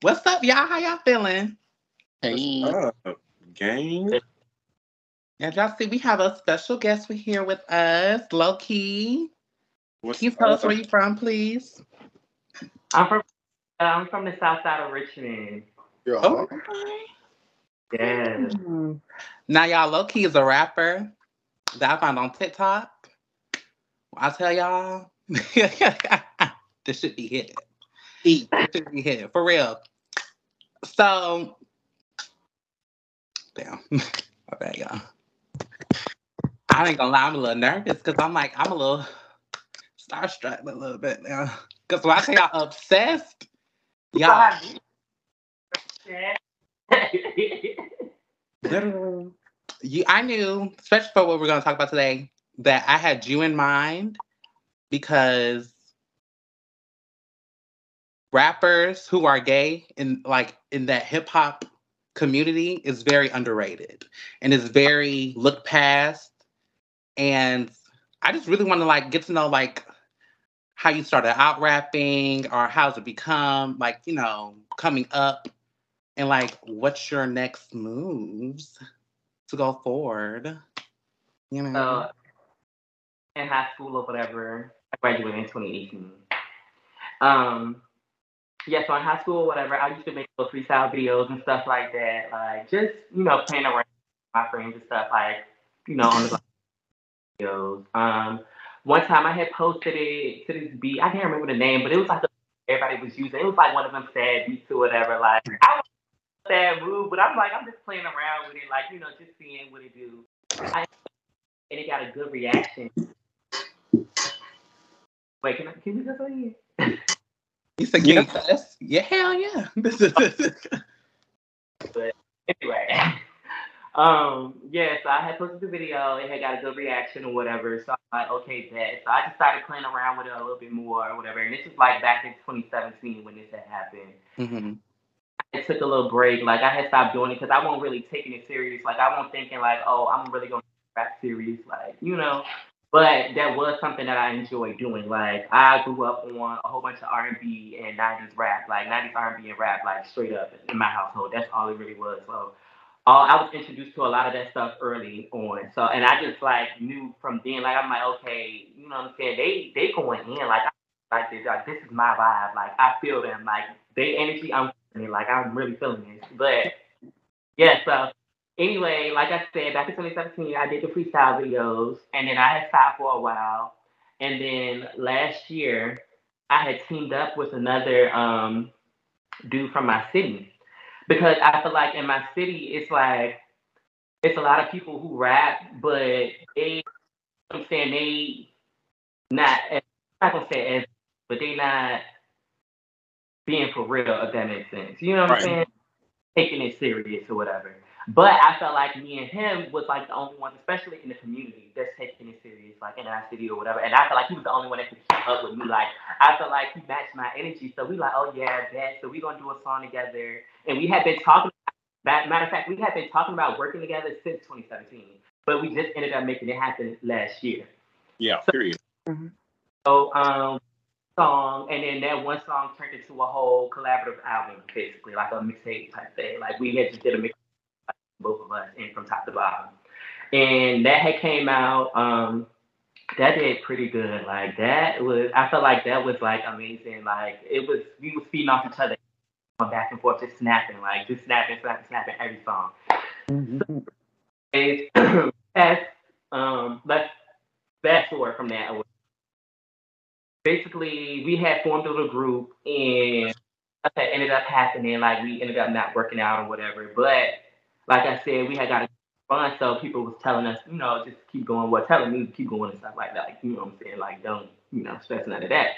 What's up, y'all? How y'all feeling? Hey. What's up, gang? As y'all see, we have a special guest we here with us, Low Key. What's Can you tell us where you're from, please? I'm from uh, I'm from the south side of Richmond. Yo, Oh. Yes. Now, y'all, Lo-Key is a rapper that I found on TikTok. I tell y'all, this should be hit. This should be hit for real. So, damn, my bad, y'all. I ain't gonna lie, I'm a little nervous because I'm like, I'm a little starstruck a little bit now. Because when I say I'm obsessed, y'all, you, I knew, especially for what we're gonna talk about today, that I had you in mind because rappers who are gay in like in that hip hop community is very underrated and is very looked past. And I just really want to like get to know like how you started out rapping or how's it become like, you know, coming up and like what's your next moves to go forward. You know. So, in high school or whatever, I graduated in 2018. Um, yeah, so in high school whatever, I used to make little freestyle videos and stuff like that, like just you know playing around with my friends and stuff, like you know on the videos. Um, one time I had posted it to this beat. I can't remember the name, but it was like the everybody was using. It was like one of them sad beats or whatever. Like I was sad move, but I'm like I'm just playing around with it, like you know, just seeing what it do. I, and it got a good reaction. Wait, can I can we just say You said, Yeah. "Can you cuss?" Yeah, hell yeah. But anyway, um, yeah, so I had posted the video. It had got a good reaction or whatever. So I'm like, okay, bet. So I just started playing around with it a little bit more or whatever. And this was like back in 2017 when this had happened. hmm I took a little break. Like I had stopped doing it because I wasn't really taking it serious. Like I wasn't thinking like, oh, I'm really gonna rap serious, like you know. But that was something that I enjoyed doing. Like I grew up on a whole bunch of R&B and 90s rap, like 90s R&B and rap, like straight up in my household. That's all it really was. So all I was introduced to a lot of that stuff early on. So and I just like knew from then, like I'm like, okay, you know what I'm saying? They they going in like I like this, like this is my vibe. Like I feel them, like they energy, I'm feeling it. Like I'm really feeling this. But yeah, so anyway, like I said, back in 2017, I did the freestyle videos, and then I had stopped for a while, and then last year I had teamed up with another um, dude from my city because I feel like in my city it's like it's a lot of people who rap, but they, I'm saying they not. I'm not gonna say as, but they not being for real. If that makes sense, you know what Right. I'm saying? Taking it serious or whatever. But I felt like me and him was like the only ones, especially in the community, that's taking it serious, like in our city or whatever. And I felt like he was the only one that could keep up with me. Like I felt like he matched my energy. So we like, oh yeah, that. So we gonna do a song together. And we had been talking. That matter of fact, we had been talking about working together since 2017, but we just ended up making it happen last year. Yeah, period. So um, song, and then that one song turned into a whole collaborative album, basically like a mixtape type thing. Like we had just did a mix, both of us, and from top to bottom. And that had came out. Um, that did pretty good. Like that was, I felt like that was like amazing. Like it was, we was feeding off each other, going back and forth, just snapping, like just snapping, snapping, snapping every song. And fast, um, let's fast forward from that. Basically, we had formed a little group, and that ended up happening. Like we ended up not working out or whatever. But like I said, we had got fun, so people was telling us, you know, just keep going. What telling me to keep going and stuff like that. Like you know what I'm saying? Like don't, you know, stress none of that.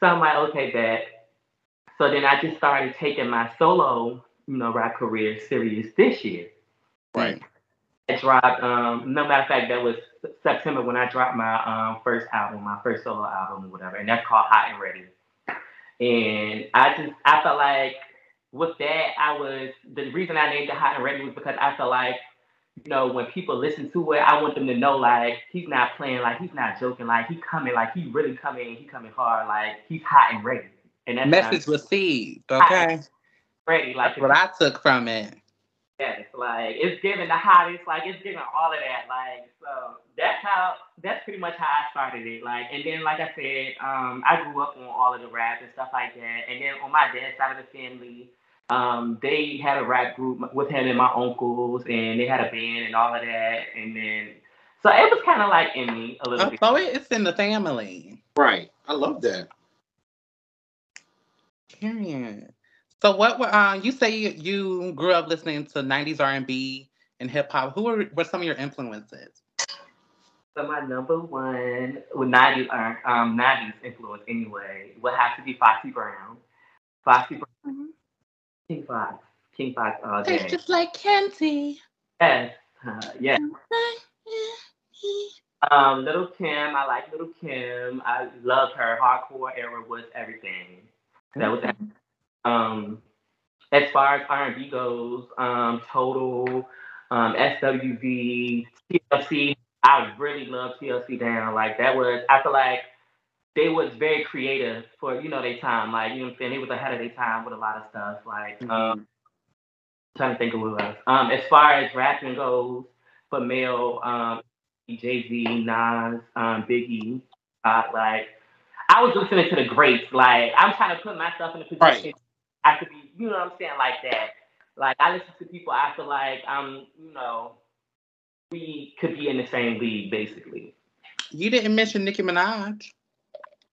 So I'm like, okay, bet. So then I just started taking my solo, you know, rap career serious this year. Right. I dropped, um, no matter of fact, that was September when I dropped my um, first album, my first solo album or whatever, and that's called Hot and Ready. And I just, I felt like with that, I was, the reason I named it Hot and Ready was because I felt like, you know, when people listen to it, I want them to know, like, he's not playing, like, he's not joking, like, he coming, like, he really coming, he coming hard, like, he's hot and ready. And that's Message received. Okay. Ready, like That's what I took from it. Yes, like it's giving the hottest, like it's giving all of that. Like so that's how that's pretty much how I started it. Like and then like I said, um, I grew up on all of the rap and stuff like that. And then on my dad's side of the family, um, they had a rap group with him and my uncles, and they had a band and all of that. And then so it was kind of like in me a little Oh, bit. so it's in the family. Right. I love that. Period. So what were uh, you say you, you grew up listening to '90s R&B and hip hop? Who were, were some of your influences? So my number one, well, 90s, uh, um, 90s influence anyway, would have to be Foxy Brown. Foxy Brown, King Fox, King Fox all day. Tastes just like candy. Yes, uh, yes. Um, Little Kim, I like Little Kim. I love her. Hardcore era was everything. That was um. As far as R and B goes, um, Total, um, SWV, TLC. I really love TLC down. Like that was. I feel like they was very creative for you know their time. Like you know what I'm saying. They was ahead of their time with a lot of stuff. Like um, trying to think of what else. Um, as far as rapping goes, for male, um, Jay Z, Nas, um, Biggie, uh, like I was listening to the greats. Like I'm trying to put myself in a position Right. I could be, you know what I'm saying, like that. Like I listen to people, I feel like I'm, you know, we could be in the same league, basically. You didn't mention Nicki Minaj.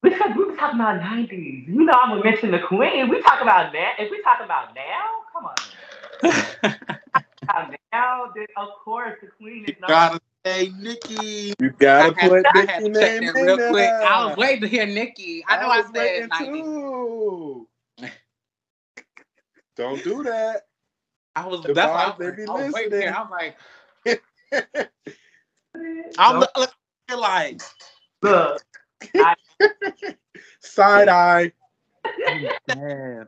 Because we were talking about '90s. You know, I'm gonna mention the Queen. We talk about that. If we talk about now, come on. Now, then of course the Queen is You not. gotta say Nicki. You gotta had, put I Nicki had to check name in real there. quick. I was waiting to hear Nicki. I know I, was said waiting 90s. too. Don't do that. I was The that's why I vibe was, they be I was waiting to listening. I was like, I'm look, look you're like Look, Side eye. Mm, man.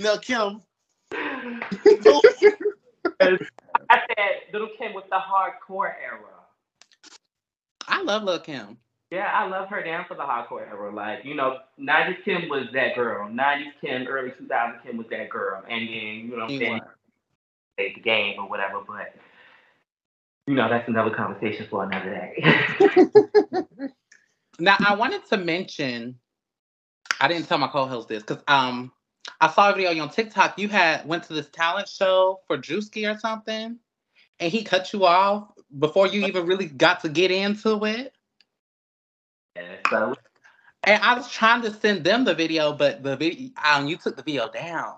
Lil Kim. I said Little Kim was the hardcore era. I love Little Kim. Yeah, I love her down for the hardcore era. Like, you know, 90s Kim was that girl. 90s Kim, early 2000s Kim was that girl. And then, you know what I'm saying, the game or whatever. But, you know, that's another conversation for another day. Now I wanted to mention, I didn't tell my co-host this because um I saw a video on TikTok. You had went to this talent show for Druski or something, and he cut you off before you even really got to get into it. yeah, so, And I was trying to send them the video, but the video um you took the video down.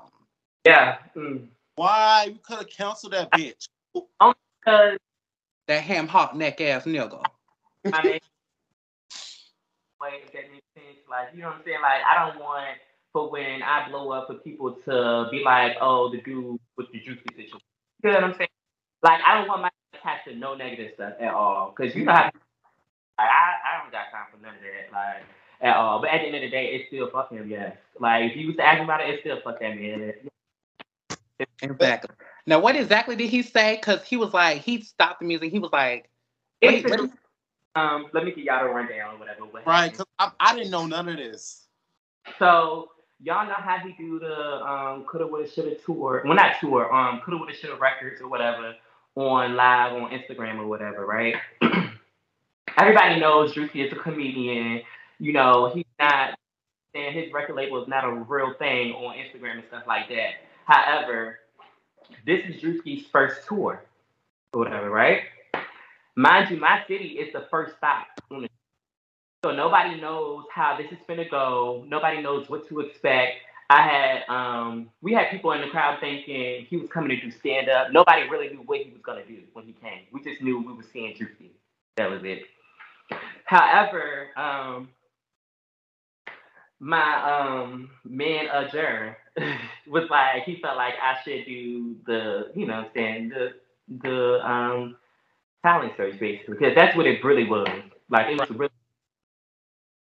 yeah. Mm. Why? You could have canceled that bitch. Because, That ham hock neck ass nigga. I mean, if that makes sense. Like, you know what I'm saying? Like, I don't want for when I blow up for people to be like, oh, the dude with the juicy situation. You know what I'm saying? Like, I don't want my attached to no negative stuff at all. Because you know how, like, I, I don't got time for none of that, like, at all. But at the end of the day, it's still fuck him, yes. Like, if you used to ask me about it, it's still fuck that man. Exactly. Now, what exactly did he say? Because he was like, he stopped the music. He was like, wait, It's, what? um, let me get y'all the rundown or whatever. what Right? Cause I, I didn't know none of this. So y'all know how he do the um coulda woulda shoulda tour. Well not tour, um coulda woulda shoulda records or whatever on live on Instagram or whatever, right? Everybody knows Druski is a comedian. You know, he's not and his record label is not a real thing on Instagram and stuff like that. However, this is Druski's first tour or whatever, right? Mind you, my city is the first stop so nobody knows how this is gonna go. Nobody knows what to expect. I had um we had people in the crowd thinking he was coming to do stand up. Nobody really knew what he was gonna do when he came. We just knew we were seeing Druski. That was it. However, um my um man adjourn was like he felt like I should do the you know saying the the um talent search basically because that's what it really was. Like it was really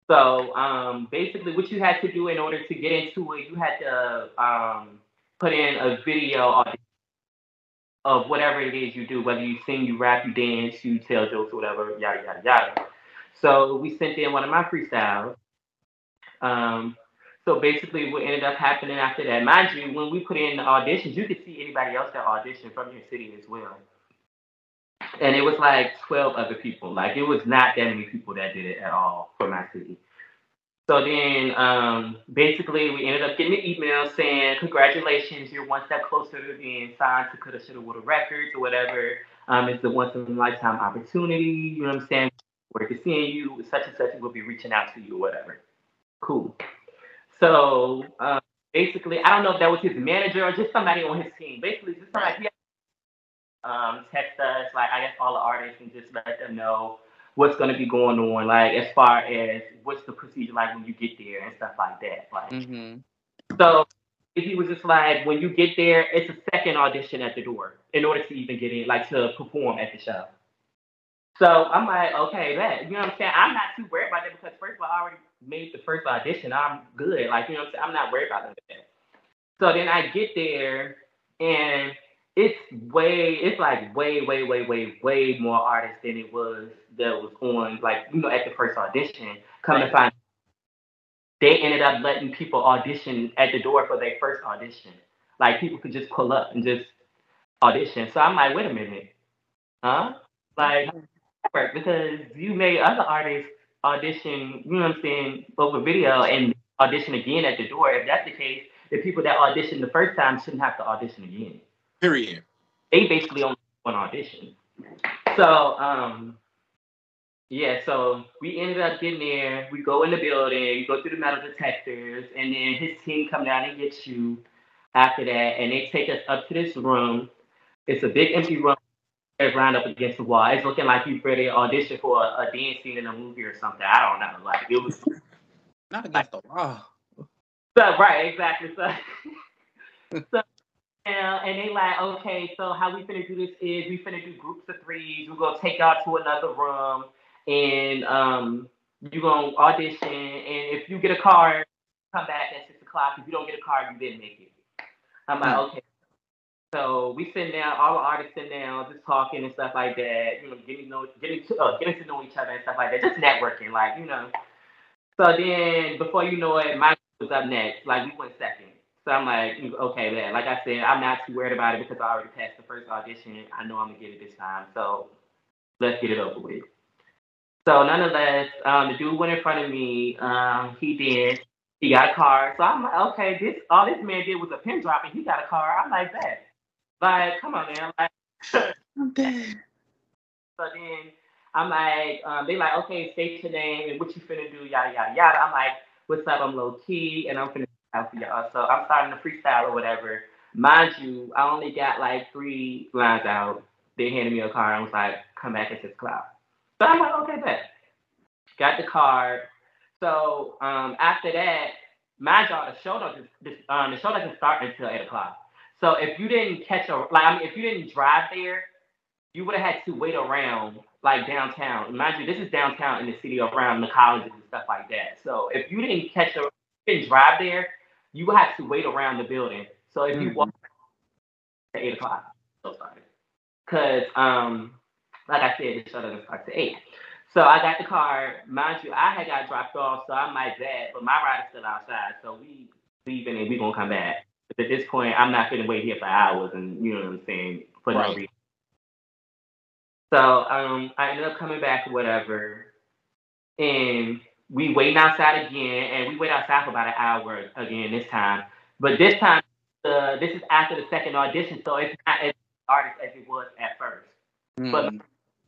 so um, basically, what you had to do in order to get into it, you had to um, put in a video of whatever it is you do, whether you sing, you rap, you dance, you tell jokes, whatever, yada yada yada. So we sent in one of my freestyles. Um, So basically, what ended up happening after that, mind you, when we put in the auditions, you could see anybody else that auditioned from your city as well. And it was like 12 other people. Like it was not that many people that did it at all for my city. So then um, basically we ended up getting an email saying, Congratulations, you're one step closer to being signed to Coulda Shoulda Woulda Records or whatever. Um, it's the once in a lifetime opportunity, you know what I'm saying? We're seeing you, such and such, we'll be reaching out to you or whatever. Cool. So uh, basically, I don't know if that was his manager or just somebody on his team. Basically, just somebody he um, text us, like I guess all the artists, and just let them know what's going to be going on, like as far as what's the procedure like when you get there and stuff like that. Like, Mm-hmm. so he was just like, when you get there, it's a second audition at the door in order to even get in, like to perform at the show. So I'm like, okay, that you know what I'm saying? I'm not too worried about that because first of all, I already made the first audition. I'm good. Like, you know what I'm saying? I'm not worried about that. So then I get there and it's way, it's like way, way, way, way, way more artists than it was that was on, like, you know, at the first audition. Come to find they ended up letting people audition at the door for their first audition. Like people could just pull up and just audition. So I'm like, wait a minute, huh? Like, mm-hmm. because you made other artists audition, you know what I'm saying, over video and audition again at the door. If that's the case, the people that auditioned the first time shouldn't have to audition again. Period. They basically only one audition. So, um, yeah, so we ended up getting there. We go in the building, go through the metal detectors, and then his team come down and get you after that, and they take us up to this room. It's a big empty room that's lined up against the wall. It's looking like you ready to audition for a, a dance scene in a movie or something. I don't know. Like it was Not against the wall. so right, exactly. So, so yeah, and they like, okay, so how we finna do this is we finna do groups of threes. We're gonna take y'all to another room and um you're gonna audition and if you get a card, come back at six o'clock. If you don't get a card, you didn't make it. I'm like, okay. So we sit down, all the artists sit down, just talking and stuff like that. You know, getting to know, getting to, uh, getting to know each other and stuff like that. Just networking, like you know. So then, before you know it, Mike was up next. Like we went second. So I'm like, okay, man. Like I said, I'm not too worried about it because I already passed the first audition. I know I'm gonna get it this time. So let's get it over with. So nonetheless, um, the dude went in front of me. Um, he did. He got a car. So I'm like, okay, this all this man did was a pin drop, and he got a car. I'm like that. Like, come on, man. Like, I'm dead. so then I'm like, um, they like, okay, state your name and what you finna do, yada yada yada. I'm like, what's up? I'm low key, and I'm finna out for y'all. So I'm starting to freestyle or whatever. Mind you, I only got like three lines out. They handed me a card and was like, come back at six o'clock. So I'm like, okay, bet. Got the card. So um, after that, mind y'all, the show doesn't um, the show doesn't start until eight o'clock. So if you didn't catch a like, I mean, if you didn't drive there, you would have had to wait around like downtown. Mind you, this is downtown in the city around the colleges and stuff like that. So if you didn't catch a didn't drive there, you would have to wait around the building. So if you Mhm. walk at eight o'clock, so sorry. Cause um, like I said, the show doesn't start to eight. So I got the car. Mind you, I had got dropped off, so I'm like that, but my ride is still outside. So we leaving and we gonna come back. But at this point, I'm not gonna wait here for hours and you know what I'm saying for Right. no reason. So um, I ended up coming back whatever, and we waiting outside again, and we wait outside for about an hour again this time. But this time, uh, this is after the second audition, so it's not as artist as it was at first But- Mm.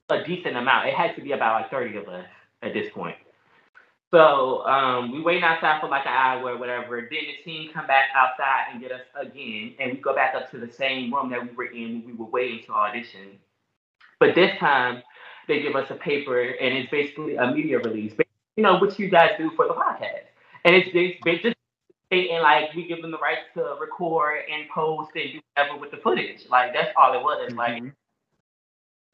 a decent amount. It had to be about like 30 of us at this point. So um, we waiting outside for like an hour or whatever. Then the team come back outside and get us again, and we go back up to the same room that we were in when we were waiting to audition. But this time, they give us a paper, and it's basically a media release. You know, what you guys do for the podcast, and it's they just stating like we give them the right to record and post and do whatever with the footage. Like that's all it was. Like Mhm.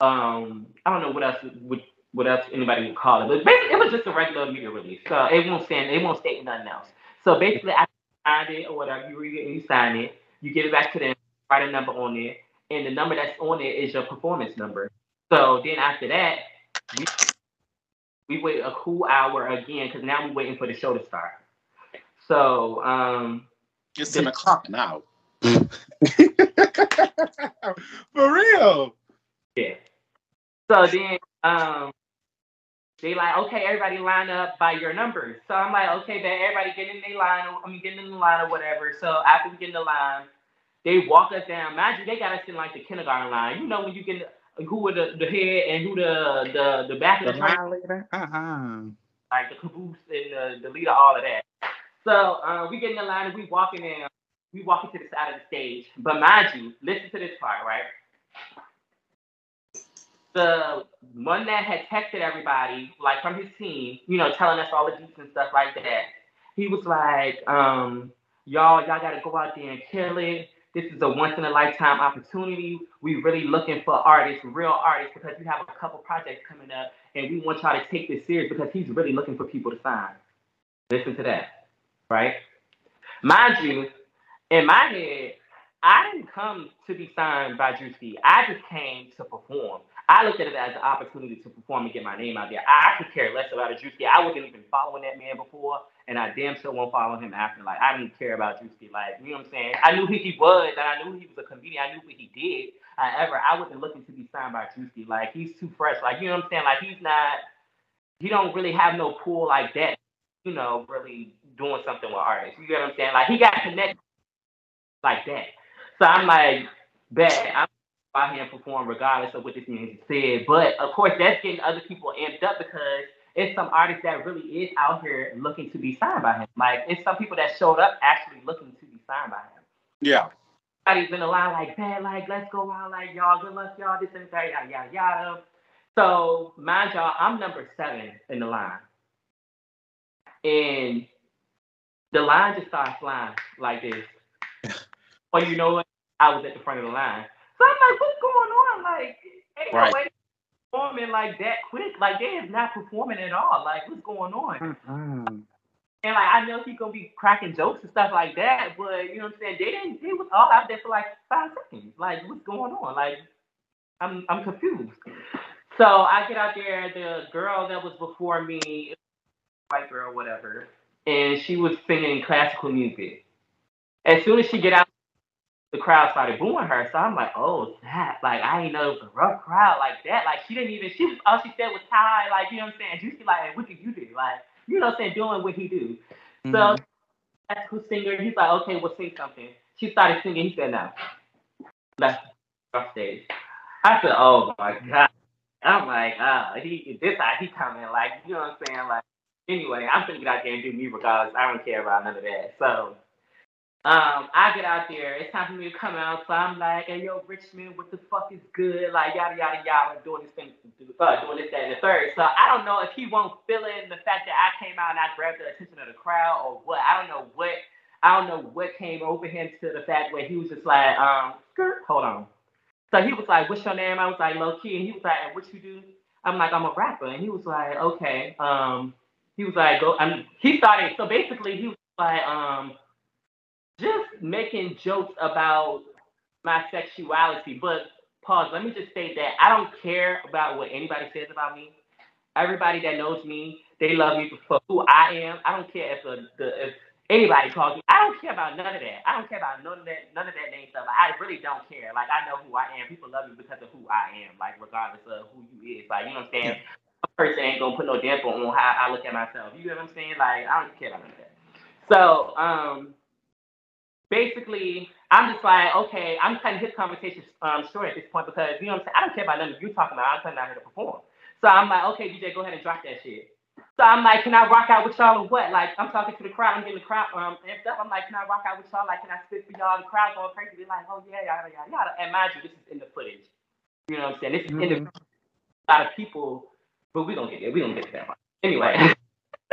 um, I don't know what else would what else anybody would call it, but basically it was just a regular media release. So it won't stand, it won't state nothing else. So basically, I signed it or whatever, you read it and you sign it, you give it back to them, write a number on it, and the number that's on it is your performance number. So then after that, we we wait a cool hour again because now we're waiting for the show to start. So um, It's ten o'clock now. For real. Yeah. So then um they like, okay, everybody line up by your numbers. So I'm like, okay, then everybody get in their line, I mean get in the line or whatever. So after we get in the line, they walk us down. Imagine they got us in like the kindergarten line. You know when you get who were the, the head and who the the the back of The the line leader? Uh-huh. like the caboose and the, the leader, all of that. So uh, we get in the line and we walking in, we walking to the side of the stage. But mind you, listen to this part, right? The one that had texted everybody, like from his team, you know, telling us all the deets and stuff like that. He was like, um, y'all, y'all gotta go out there and kill it. This is a once in a lifetime opportunity. We really looking for artists, real artists, because we have a couple projects coming up, and we want y'all to take this serious because he's really looking for people to sign. Listen to that, right? Mind you, in my head, I didn't come to be signed by Druski. I just came to perform. I looked at it as an opportunity to perform and get my name out there. I could care less about a Druski. I wasn't even following that man before, and I damn sure won't follow him after. Like I didn't care about Druski. Like you know what I'm saying? I knew who he was, and I knew he was a comedian. I knew what he did. However, I wasn't looking to be signed by Druski. Like he's too fresh. Like you know what I'm saying? Like he's not. He don't really have no pull like that. You know, really doing something with artists. You get what I'm saying? Like he got connected like that. So I'm like, bet I'm here and perform regardless of what this man said. But of course, that's getting other people amped up because it's some artists that really is out here looking to be signed by him. Like it's some people that showed up actually looking to be signed by him. Yeah. In the line like, man, like let's go out, like y'all, good luck, y'all, this and that, yada yada yada. So mind y'all, I'm number seven in the line, and the line just started flying like this. Well, you know what? I was at the front of the line. So I'm like, what's going on? Like, ain't Right. no way performing like that quick. Like, they is not performing at all. Like, what's going on? Mhm. And like, I know he's gonna be cracking jokes and stuff like that, but you know what I'm saying? They didn't. They was all out there for like five seconds. Like, what's going on? Like, I'm I'm confused. So I get out there. The girl that was before me, white girl, whatever, and she was singing classical music. As soon as she get out, the crowd started booing her. So I'm like, oh that, Like I ain't know it was a rough crowd like that. Like she didn't even. She was all she said was hi. Like you know what I'm saying? Juicy like, what did you do? Like you know what I'm saying? Doing what he do. So Mhm. classical singer. He's like, okay, well, sing something. She started singing. He said, no. Left off stage. I said, oh my god. I'm like, ah, he this how he coming. Like, you know what I'm saying? Like, anyway, I'm gonna get out there and do me because I don't care about none of that. So. Um, I get out there. It's time for me to come out. So I'm like, hey, yo, Richmond, what the fuck is good? Like, yada, yada, yada, doing this thing, uh, doing this, that, and the third. So I don't know if he won't fill in the fact that I came out and I grabbed the attention of the crowd or what. I don't know what. I don't know what came over him to the fact where he was just like, um, skirt, hold on. So he was like, what's your name? I was like, low key. And he was like, what you do? I'm like, I'm a rapper. And he was like, okay. Um, he was like, go. I mean, he started. So basically, he was like, um, making jokes about my sexuality. But pause. Let me just say that I don't care about what anybody says about me. Everybody that knows me, they love me for who I am. I don't care if the, if anybody calls me. I don't care about none of that. I don't care about none of that none of that name stuff. I really don't care. Like I know who I am. People love me because of who I am. Like regardless of who you is. Like you know what I'm saying. A person ain't gonna put no damper on how I look at myself. You know what I'm saying? Like I don't care about that. So um basically, I'm just like, okay, I'm cutting his conversation um, short at this point because, you know what I'm saying? I don't care about nothing you talking about. I'm coming out here to perform. So I'm like, okay, DJ, go ahead and drop that shit. So I'm like, can I rock out with y'all or what? Like, I'm talking to the crowd. I'm getting the crowd um, amped up. I'm like, can I rock out with y'all? Like, can I spit for y'all? The crowd going crazy. They're like, oh, yeah, yada, yada, yada. And mind you, this is in the footage. You know what I'm saying? This is in the Mhm. a lot of people, but we don't get it. We don't get to that part. Anyway.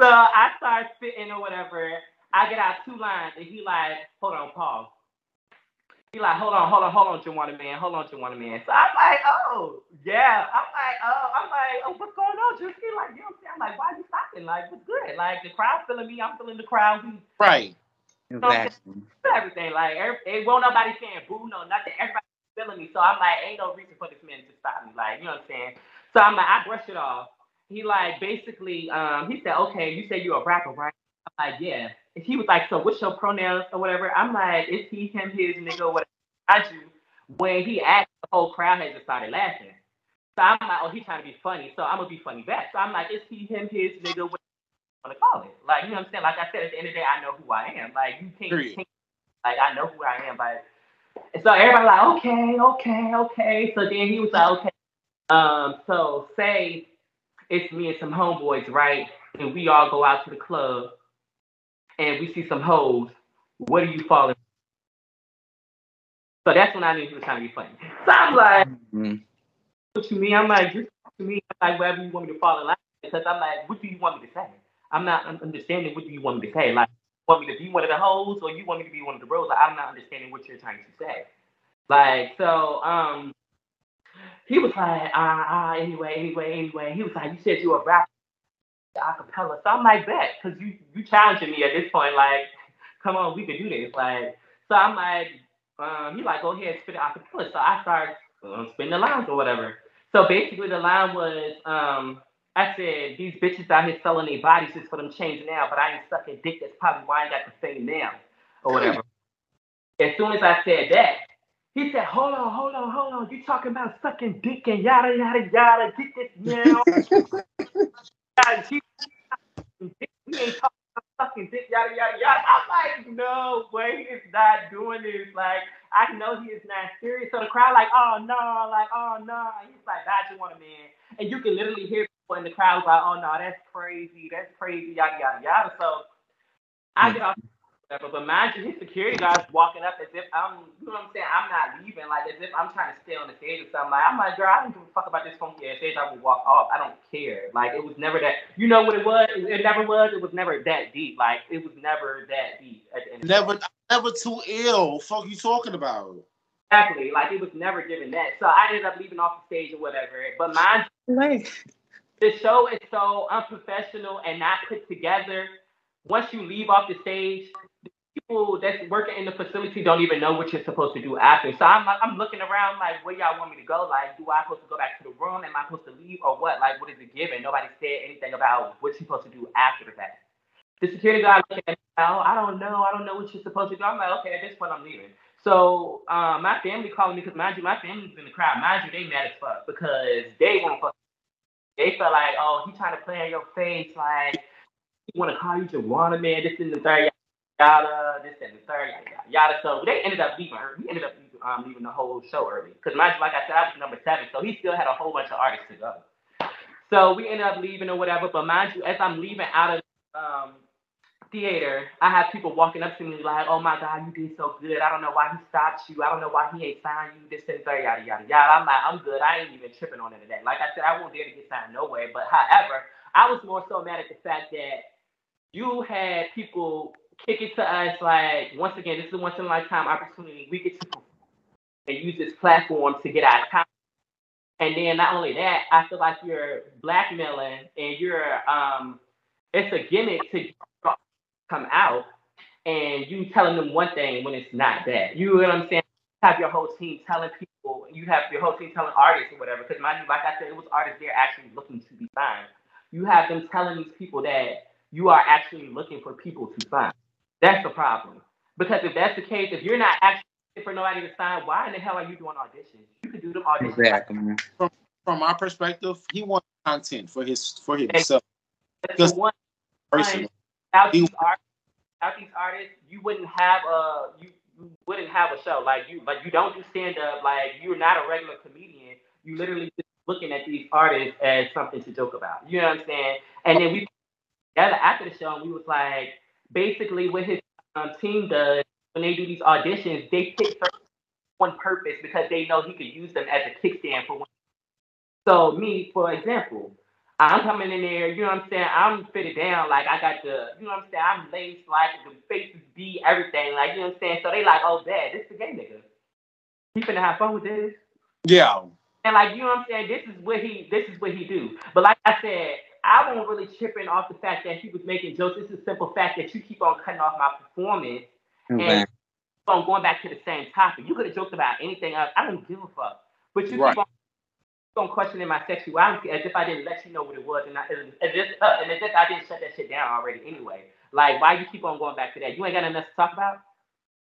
so I start spitting or whatever. I get out two lines and he like, hold on, Paul. He like, hold on, hold on, hold on, Juwanna Mann, hold on, Juwanna Mann. So I'm like, oh, yeah. I'm like, oh, I'm like, oh, what's going on, Juicy? Like, you know what I'm saying? I'm like, why are you stopping? Like, what's good? Like, the crowd's feeling me, I'm feeling the crowd. We Right. Exactly. feel everything. Like, every, it won't nobody saying boo, no, nothing. Everybody feeling me. So I'm like, ain't no reason for this man to stop me. Like, you know what I'm saying? So I'm like, I brush it off. He like basically, um, he said, okay, you say you're a rapper, right? I'm like, yeah. And he was like, so what's your pronouns or whatever? I'm like, is he, him, his, nigga, whatever. I do. When he asked, the whole crowd had just started laughing. So I'm like, oh, he's trying to be funny. So I'm gonna be funny back. So I'm like, is he, him, his, nigga, whatever you want to call it? Like, you know what I'm saying? Like I said, at the end of the day, I know who I am. Like you can't, change- like I know who I am. Like, and so everybody like, okay, okay, okay. So then he was like, okay. Um, so say it's me and some homeboys, right? And we all go out to the club and we see some hoes. What are you falling? So that's when I knew he was trying to be funny. So I'm like, Mhm. what you mean? I'm like, just to me, I'm like whatever you want me to fall in line because I'm like, what do you want me to say? I'm not understanding what do you want me to say. Like, you want me to be one of the hoes or you want me to be one of the bros? Like, I'm not understanding what you're trying to say. Like, so um, he was like, ah, ah, anyway, anyway, anyway. He was like, you said you were a rapper, acapella. So I'm like, bet, because you you challenging me at this point. Like, come on, we can do this. Like, so I'm like, um, he like, go ahead, spit it acapella. So I start um, spinning the lines or whatever. So basically, the line was, um, I said, these bitches out here selling their bodies just for them change now, but I ain't sucking dick. That's probably why I ain't got the fame now, or whatever. As soon as I said that, he said, hold on, hold on, hold on. You talking about sucking dick and yada yada yada. Get this now. Yada, he- he ain't talking dick, yada yada yada. I'm like, no way, he is not doing this. Like, I know he is not serious. So the crowd like, oh no, like, oh no. He's like, God, you want a man. And you can literally hear people in the crowd like, oh no, that's crazy, that's crazy, yada yada yada. So I get off whatever, but mind you, his security guard's walking up as if I'm, you know what I'm saying? I'm not leaving, like as if I'm trying to stay on the stage or something. Like, I'm like, girl, I don't give a fuck about this funky ass stage. I will walk off. I don't care. Like, it was never that. You know what it was? It never was. It was never that deep. Like, it was never that deep at the end. of. Never, never too ill. Fuck you talking about? Exactly. Like, it was never given that. So I ended up leaving off the stage or whatever. But mind Like, the show is so unprofessional and not put together. Once you leave off the stage, the people that's working in the facility don't even know what you're supposed to do after. So I'm I'm looking around like, where y'all want me to go? Like, do I supposed to go back to the room? Am I supposed to leave or what? Like, what is it given? Nobody said anything about what you're supposed to do after the fact. The security guard looking at me, oh, I don't know. I don't know what you're supposed to do. I'm like, okay, at this point, I'm leaving. So um, my family calling me because mind you, my family's in the crowd. Mind you, they mad as fuck because they won't fuck. They felt like, oh, he trying to play in your face, like want to call you Joanna, man. This and the third, yada, this and the third, yada, yada. So they ended up leaving her. We ended up um, leaving the whole show early because like I said, I was number seven, so he still had a whole bunch of artists to go. So we ended up leaving or whatever. But mind you, as I'm leaving out of um, theater, I have people walking up to me like, "Oh my God, you did so good. I don't know why he stopped you. I don't know why he ain't signed you. This and that, yada yada yada." I'm like, "I'm good. I ain't even tripping on it today." Like I said, I won't dare to get signed no way. But however, I was more so mad at the fact that you had people kick it to us like, once again, this is a once in a lifetime opportunity. We get to and use this platform to get our time. And then not only that, I feel like you're blackmailing and you're um, it's a gimmick to come out and you telling them one thing when it's not that. You know what I'm saying? You have your whole team telling people, you have your whole team telling artists or whatever. Because mind you, like I said, it was artists there actually looking to be signed. You have them telling these people that you are actually looking for people to sign. That's the problem. Because if that's the case, if you're not actually for nobody to sign, why in the hell are you doing auditions? You could do them auditions. exactly. From my perspective, he wants content for his for himself That's Just- one personally. without these artists, without these artists, you wouldn't have a you, you wouldn't have a show like you like you don't do stand up like you're not a regular comedian. You literally just looking at these artists as something to joke about. You know what I'm saying? And then we together after the show and we was like basically what his um, team does when they do these auditions, they pick on purpose because they know he could use them as a kickstand for one. So me, for example, I'm coming in there, you know what I'm saying? I'm fitted down, like I got the, you know what I'm saying? I'm laced, like the faces be everything, like you know what I'm saying? So they like, oh bad, this is the gay nigga. He finna have fun with this. Yeah. And like you know what I'm saying, this is what he this is what he do. But like I said, I won't really tripping off the fact that he was making jokes. It's a simple fact that you keep on cutting off my performance Okay. keep on going back to the same topic. You could have joked about anything else. I don't give a fuck. But you Right. keep on on questioning my sexuality as if I didn't let you know what it was, and I, as if, uh, and as if I didn't shut that shit down already anyway. Like, why you keep on going back to that? You ain't got nothing else to talk about.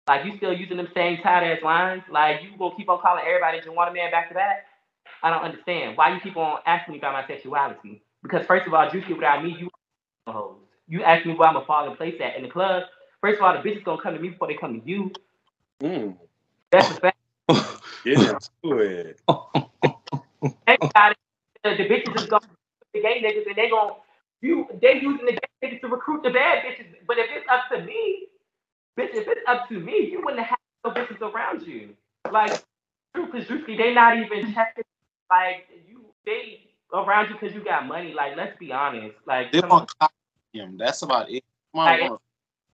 Like, you still using them same tired ass lines? Like, you gonna keep on calling everybody Juwanna Mann back to back? I don't understand why you keep on asking me about my sexuality. Because first of all, Juicy, without me, you hoes. You ask me where I'm a father place at in the club. First of all, the bitches gonna come to me before they come to you. Mm. That's a fact. Get into it. Everybody, the, the bitches is going to the gay niggas and they going you they using the gay niggas to recruit the bad bitches. But if it's up to me, bitch, if it's up to me, you wouldn't have no bitches around you. Like because usually they not even checking like you they around you because you got money. Like let's be honest. Like They come want on. him. That's about it. Come on, Like.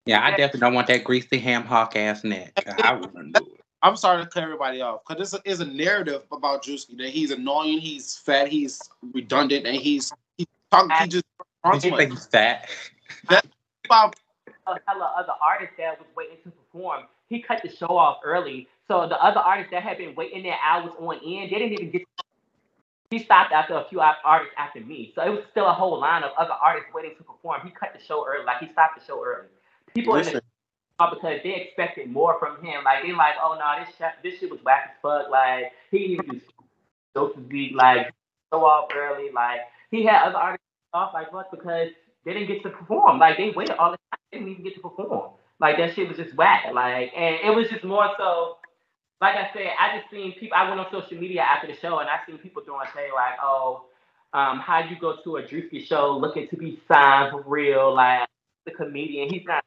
Yeah, I definitely don't want that greasy ham hock ass neck. I wouldn't do it. I'm sorry to clear everybody off because this is a narrative about Druski that he's annoying, he's fat, he's redundant, and he's he talk he just Did you think he's fat? about a hella other artists that was waiting to perform. He cut the show off early. So the other artists that had been waiting their hours on end, they didn't even get he stopped after a few artists after me. So it was still a whole line of other artists waiting to perform. He cut the show early, like he stopped the show early. People in listen. the because they expected more from him. Like they like, oh no, this shit, this shit was whack as fuck. Like he didn't even do jokes be like so off early. Like he had other artists off like what because they didn't get to perform. Like they waited all the time, they didn't even get to perform. Like that shit was just whack. Like and it was just more so. Like I said, I just seen people. I went on social media after the show and I seen people doing say like, oh, um, how you go to a Druski show looking to be signed for real? Like the comedian, he's not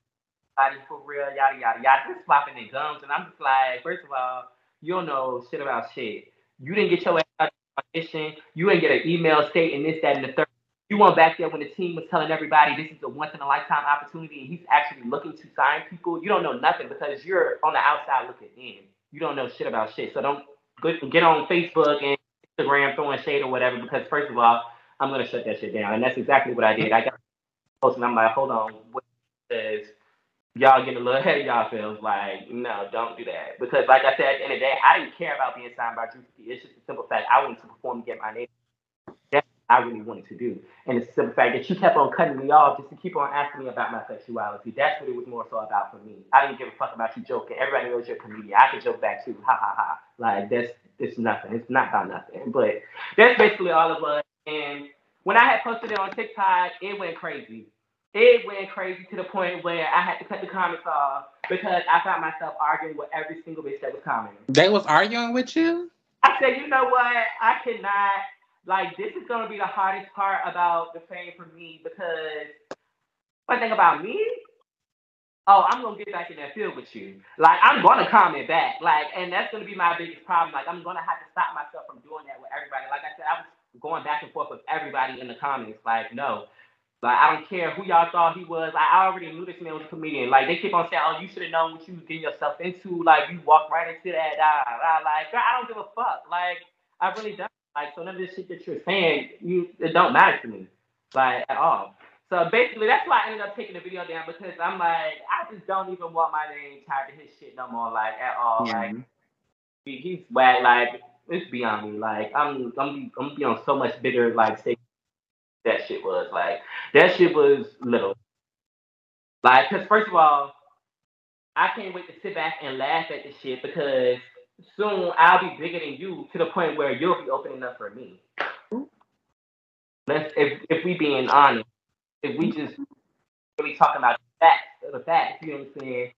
body for real, yada yada yada. Just flopping their gums, and I'm just like, first of all, you don't know shit about shit. You didn't get your ass audition. You didn't get an email stating this, that, and the third. You went back there when the team was telling everybody this is a once in a lifetime opportunity, and he's actually looking to sign people. You don't know nothing because you're on the outside looking in. You don't know shit about shit. So don't go- get on Facebook and Instagram throwing shade or whatever because first of all, I'm gonna shut that shit down, and that's exactly what I did. I got posted, and I'm like, hold on, what says y'all getting a little ahead of y'all yourselves. Like, no, don't do that. Because, like I said, at the end of the day, I didn't care about being signed by Juicy. It's just a simple fact I wanted to perform and get my name. I really wanted to do. And it's a simple fact that you kept on cutting me off just to keep on asking me about my sexuality. That's what it was more so about for me. I didn't give a fuck about you joking. Everybody knows you're a comedian. I could joke back too. Ha ha ha. Like, that's it's nothing. It's not about nothing. But that's basically all it was. And when I had posted it on TikTok, it went crazy it went crazy to the point where I had to cut the comments off because I found myself arguing with every single bitch that was commenting. They was arguing with you? I said, you know what? I cannot. Like, this is gonna be the hardest part about the fame for me because one thing about me, oh, I'm gonna get back in that field with you. Like, I'm gonna comment back. Like, and that's gonna be my biggest problem. Like, I'm gonna have to stop myself from doing that with everybody. Like I said, I was going back and forth with everybody in the comments. Like, no. Like I don't care who y'all thought he was. Like, I already knew this man was a comedian. Like they keep on saying, "Oh, you should have known what you was getting yourself into." Like you walk right into that. Like girl, I don't give a fuck. Like I really don't. Like so none of this shit that you're saying, you it don't matter to me, like at all. So basically, that's why I ended up taking the video down because I'm like, I just don't even want my name tied to his shit no more, like at all. Mm-hmm. Like he, he's whack. Like it's beyond me. Like I'm, I'm, I'm be on so much bigger like stage that shit was. Like that shit was little. Like, cause first of all, I can't wait to sit back and laugh at this shit because soon I'll be bigger than you to the point where you'll be opening up for me. Let's if if we being honest, if we just really talking about the facts, the facts, you know what I'm saying?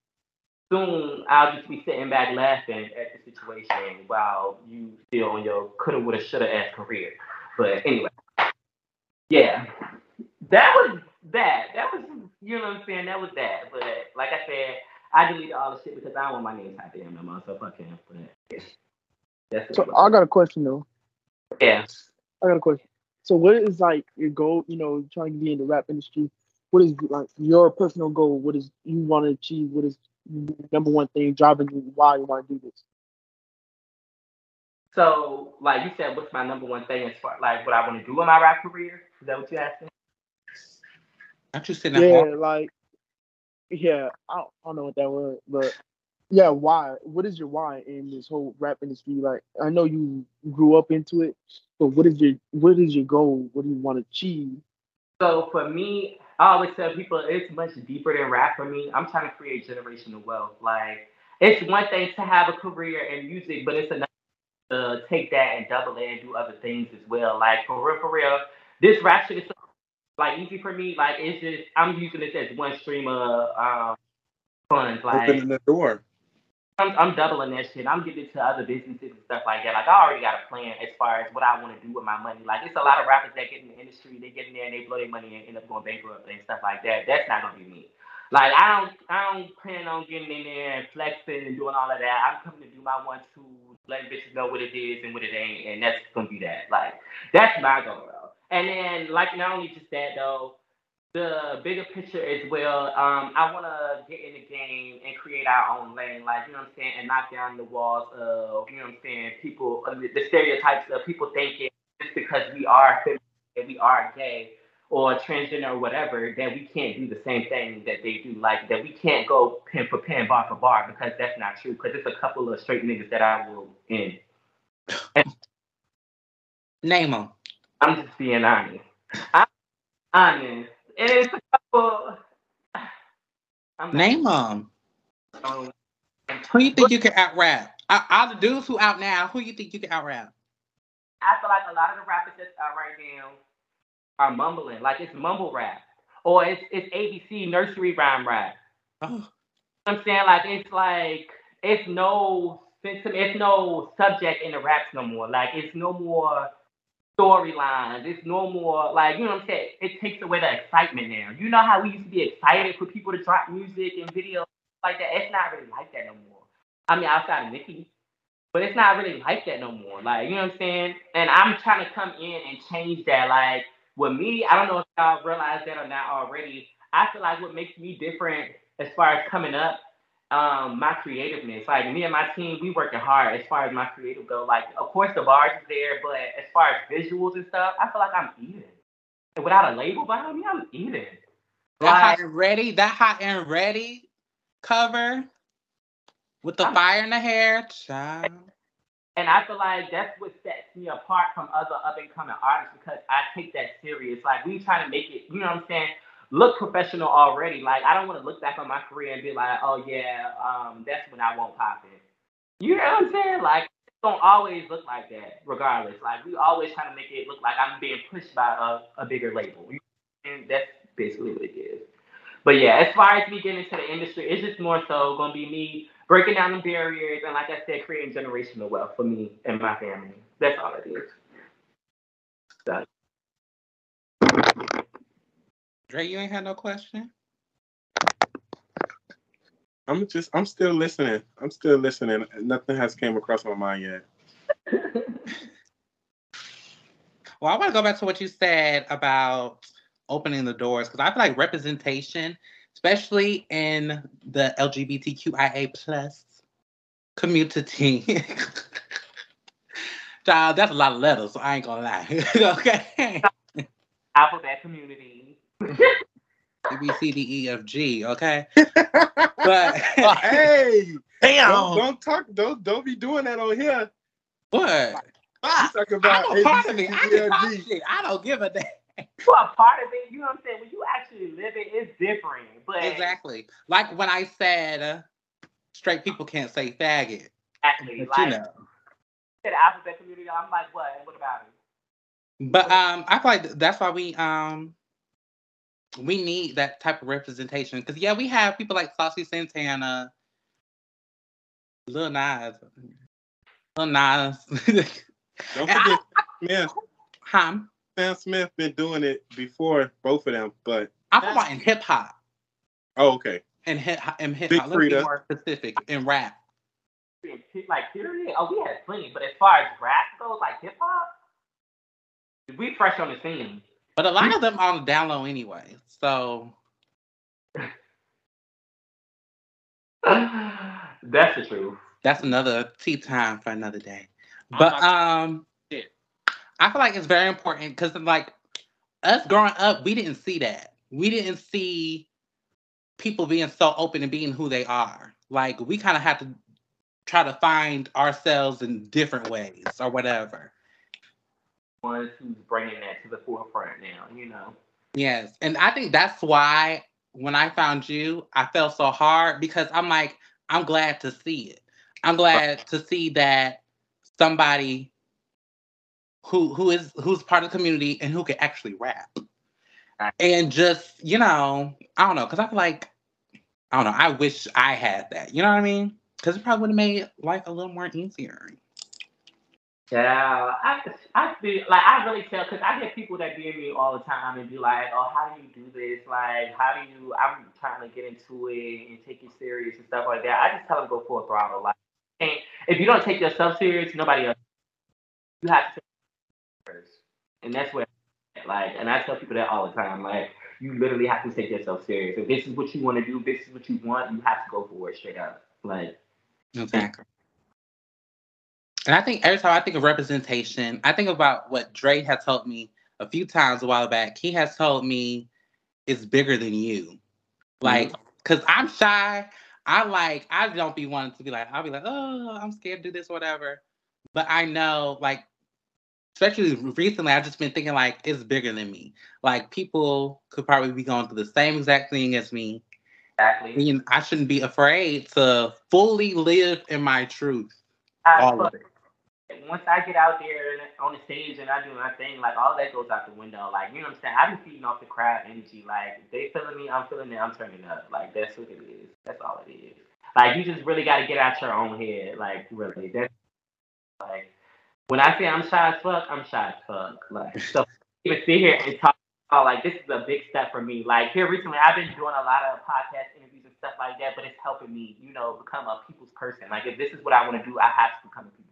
Soon I'll just be sitting back laughing at the situation while you still on your coulda, woulda, shoulda ass career. But anyway, yeah, that was that. That was you know what I'm saying. That was that. But like I said, I deleted all the shit because I don't want my name tied to him no more. So fuck him. But yeah. that's So I got a question though. yeah. I got a question. So what is like your goal? You know, trying to be in the rap industry. What is like your personal goal? What is you want to achieve? What is number one thing driving you? Why you want to do this? So like you said, what's my number one thing as far like what I want to do in my rap career? Is that what you asking? Aren't you sitting Yeah, home? like yeah, I don't, I don't know what that word, but yeah, why? What is your why in this whole rap industry? Like, I know you grew up into it, but what is your what is your goal? What do you want to achieve? So for me, I always tell people it's much deeper than rap for me. I'm trying to create generational wealth. Like it's one thing to have a career in music, but it's another to take that and double it and do other things as well. Like for real, for real, this rap shit is so, like easy for me. Like it's just I'm using this as one stream of um, funds. Like Opening the door. I'm, I'm doubling that shit. I'm getting to other businesses and stuff like that. Like I already got a plan as far as what I want to do with my money. Like it's a lot of rappers that get in the industry, they get in there and they blow their money and end up going bankrupt and stuff like that. That's not gonna be me. Like I don't I don't plan on getting in there and flexing and doing all of that. I'm coming to do my one two, letting bitches know what it is and what it ain't, and that's gonna be that. Like that's my goal. And then like not only just that though, the bigger picture as well. Um, I want to get in the game and create our own lane, like you know what I'm saying, and knock down the walls of you know what I'm saying. People, uh, the stereotypes of people thinking just because we are feminine and we are gay or transgender or whatever, that we can't do the same thing that they do. Like that we can't go pen for pen, bar for bar, because that's not true. Because it's a couple of straight niggas that I will end. Name them. I'm just being honest. I'm honest. And it's a couple. I'm Name them. Um, Who you think you can out rap? All the dudes who out now, who you think you can out rap? I feel like a lot of the rappers that's out right now are mumbling, like it's mumble rap, or it's it's ABC nursery rhyme rap. Oh, I'm saying like it's like it's no it's no subject in the raps no more. Like it's no more storylines. It's no more like you know what I'm saying. It takes away the excitement now. You know how we used to be excited for people to drop music and videos like that. It's not really like that no more. I mean, outside of Nicki, but it's not really like that no more. Like you know what I'm saying. And I'm trying to come in and change that. Like with me, I don't know if y'all realize that or not already. I feel like what makes me different as far as coming up um, my creativeness. Like me and my team, we working hard as far as my creative go. Like, of course, the bars is there, but as far as visuals and stuff, I feel like I'm eating. And without a label behind me, I'm eating. that Like, hot and ready, that hot and ready cover with the I'm- fire in the hair, child. and I feel like that's what sets me apart from other up and coming artists because I take that serious. Like we trying to make it, you know what I'm saying? Look professional already. Like I don't want to look back on my career and be like, oh yeah, um, that's when I won't pop it. You know what I'm saying? Like it don't always look like that, regardless. Like we always trying to make it look like I'm being pushed by a, a bigger label. And that's basically what it is. But yeah, as far as me getting into the industry, it's just more so gonna be me breaking down the barriers and like I said, creating generational wealth for me and my family. That's all it is. So, Dre, you ain't had no question? I'm just I'm still listening. I'm still listening. Nothing has came across my mind yet. Well, I want to go back to what you said about opening the doors because I feel like representation, especially in the LGBTQIA plus community. Child, that's a lot of letters, so I ain't gonna lie. okay. Alphabet community. A B C D E F G, okay? But hey, don't, damn, don't talk. Don't don't be doing that on here. what? You talk about I'm a part of it. I can shit. I don't give a damn. You are part of it, you know what I'm saying? When you actually live it, it's different. But Exactly. Like when I said uh, straight people can't say faggot. exactly, But you like know. the alphabet community, I'm like, what? What about it? But um, I feel like that's why we um we need that type of representation because yeah, we have people like Saucy Santana, Lil Nas, Lil Nas, Don't forget Smith. Ham. Sam Smith been doing it before both of them, but I'm talking about in hip hop oh okay. and hip in hip Big hop. Let's be Frida. more specific in rap. Like, period? Oh, we had plenty. But as far as rap goes, like hip hop, we fresh on the scene. But a lot of them on the down low anyway. So That's the truth. that's another tea time for another day. But um, Shit. I feel like it's very important because like us growing up, we didn't see that. We didn't see people being so open and being who they are. like we kind of have to try to find ourselves in different ways or whatever. Ones who's bringing that to the forefront now, you know. Yes, and I think that's why when I found you, I felt so hard because I'm like, I'm glad to see it. I'm glad to see that somebody who who is who's part of the community and who can actually rap. And just, you know, I don't know, because I feel like I don't know, I wish I had that. You know what I mean? Because it probably would have made life a little more easier. Yeah, I I feel like I really tell because I get people that DM me all the time and be like, "Oh, how do you do this? Like, how do you?" I'm trying to get into it and take it serious and stuff like that. I just tell them go full throttle. Like, if you don't take yourself serious, nobody else. You have to take first, and that's where, like, and I tell people that all the time. Like, you literally have to take yourself serious. If this is what you want to do, this is what you want, you have to go for it straight up. Like, exactly. And I think every time I think of representation, I think about what Dre has told me a few times a while back. He has told me it's bigger than you. Like, because mm-hmm. I'm shy. I like, I don't be wanting to be like, I'll be like, oh, I'm scared to do this, whatever. But I know, like, especially recently, I've just been thinking, like, it's bigger than me. Like, people could probably be going through the same exact thing as me. Exactly. I, mean, I shouldn't be afraid to fully live in my truth. I, all of it once I get out there on the stage and I do my thing, like all that goes out the window. Like you know what I'm saying? I've been feeding off the crowd energy. Like they feeling me, I'm feeling it. I'm turning up. Like that's what it is. That's all it is. Like you just really got to get out your own head. Like really, that's like when I say I'm shy as fuck, I'm shy as fuck. Like so even sit here and talk. Oh, like this is a big step for me. Like here recently, I've been doing a lot of podcast interviews and stuff like that, but it's helping me, you know, become a people's person. Like if this is what I want to do, I have to become a people's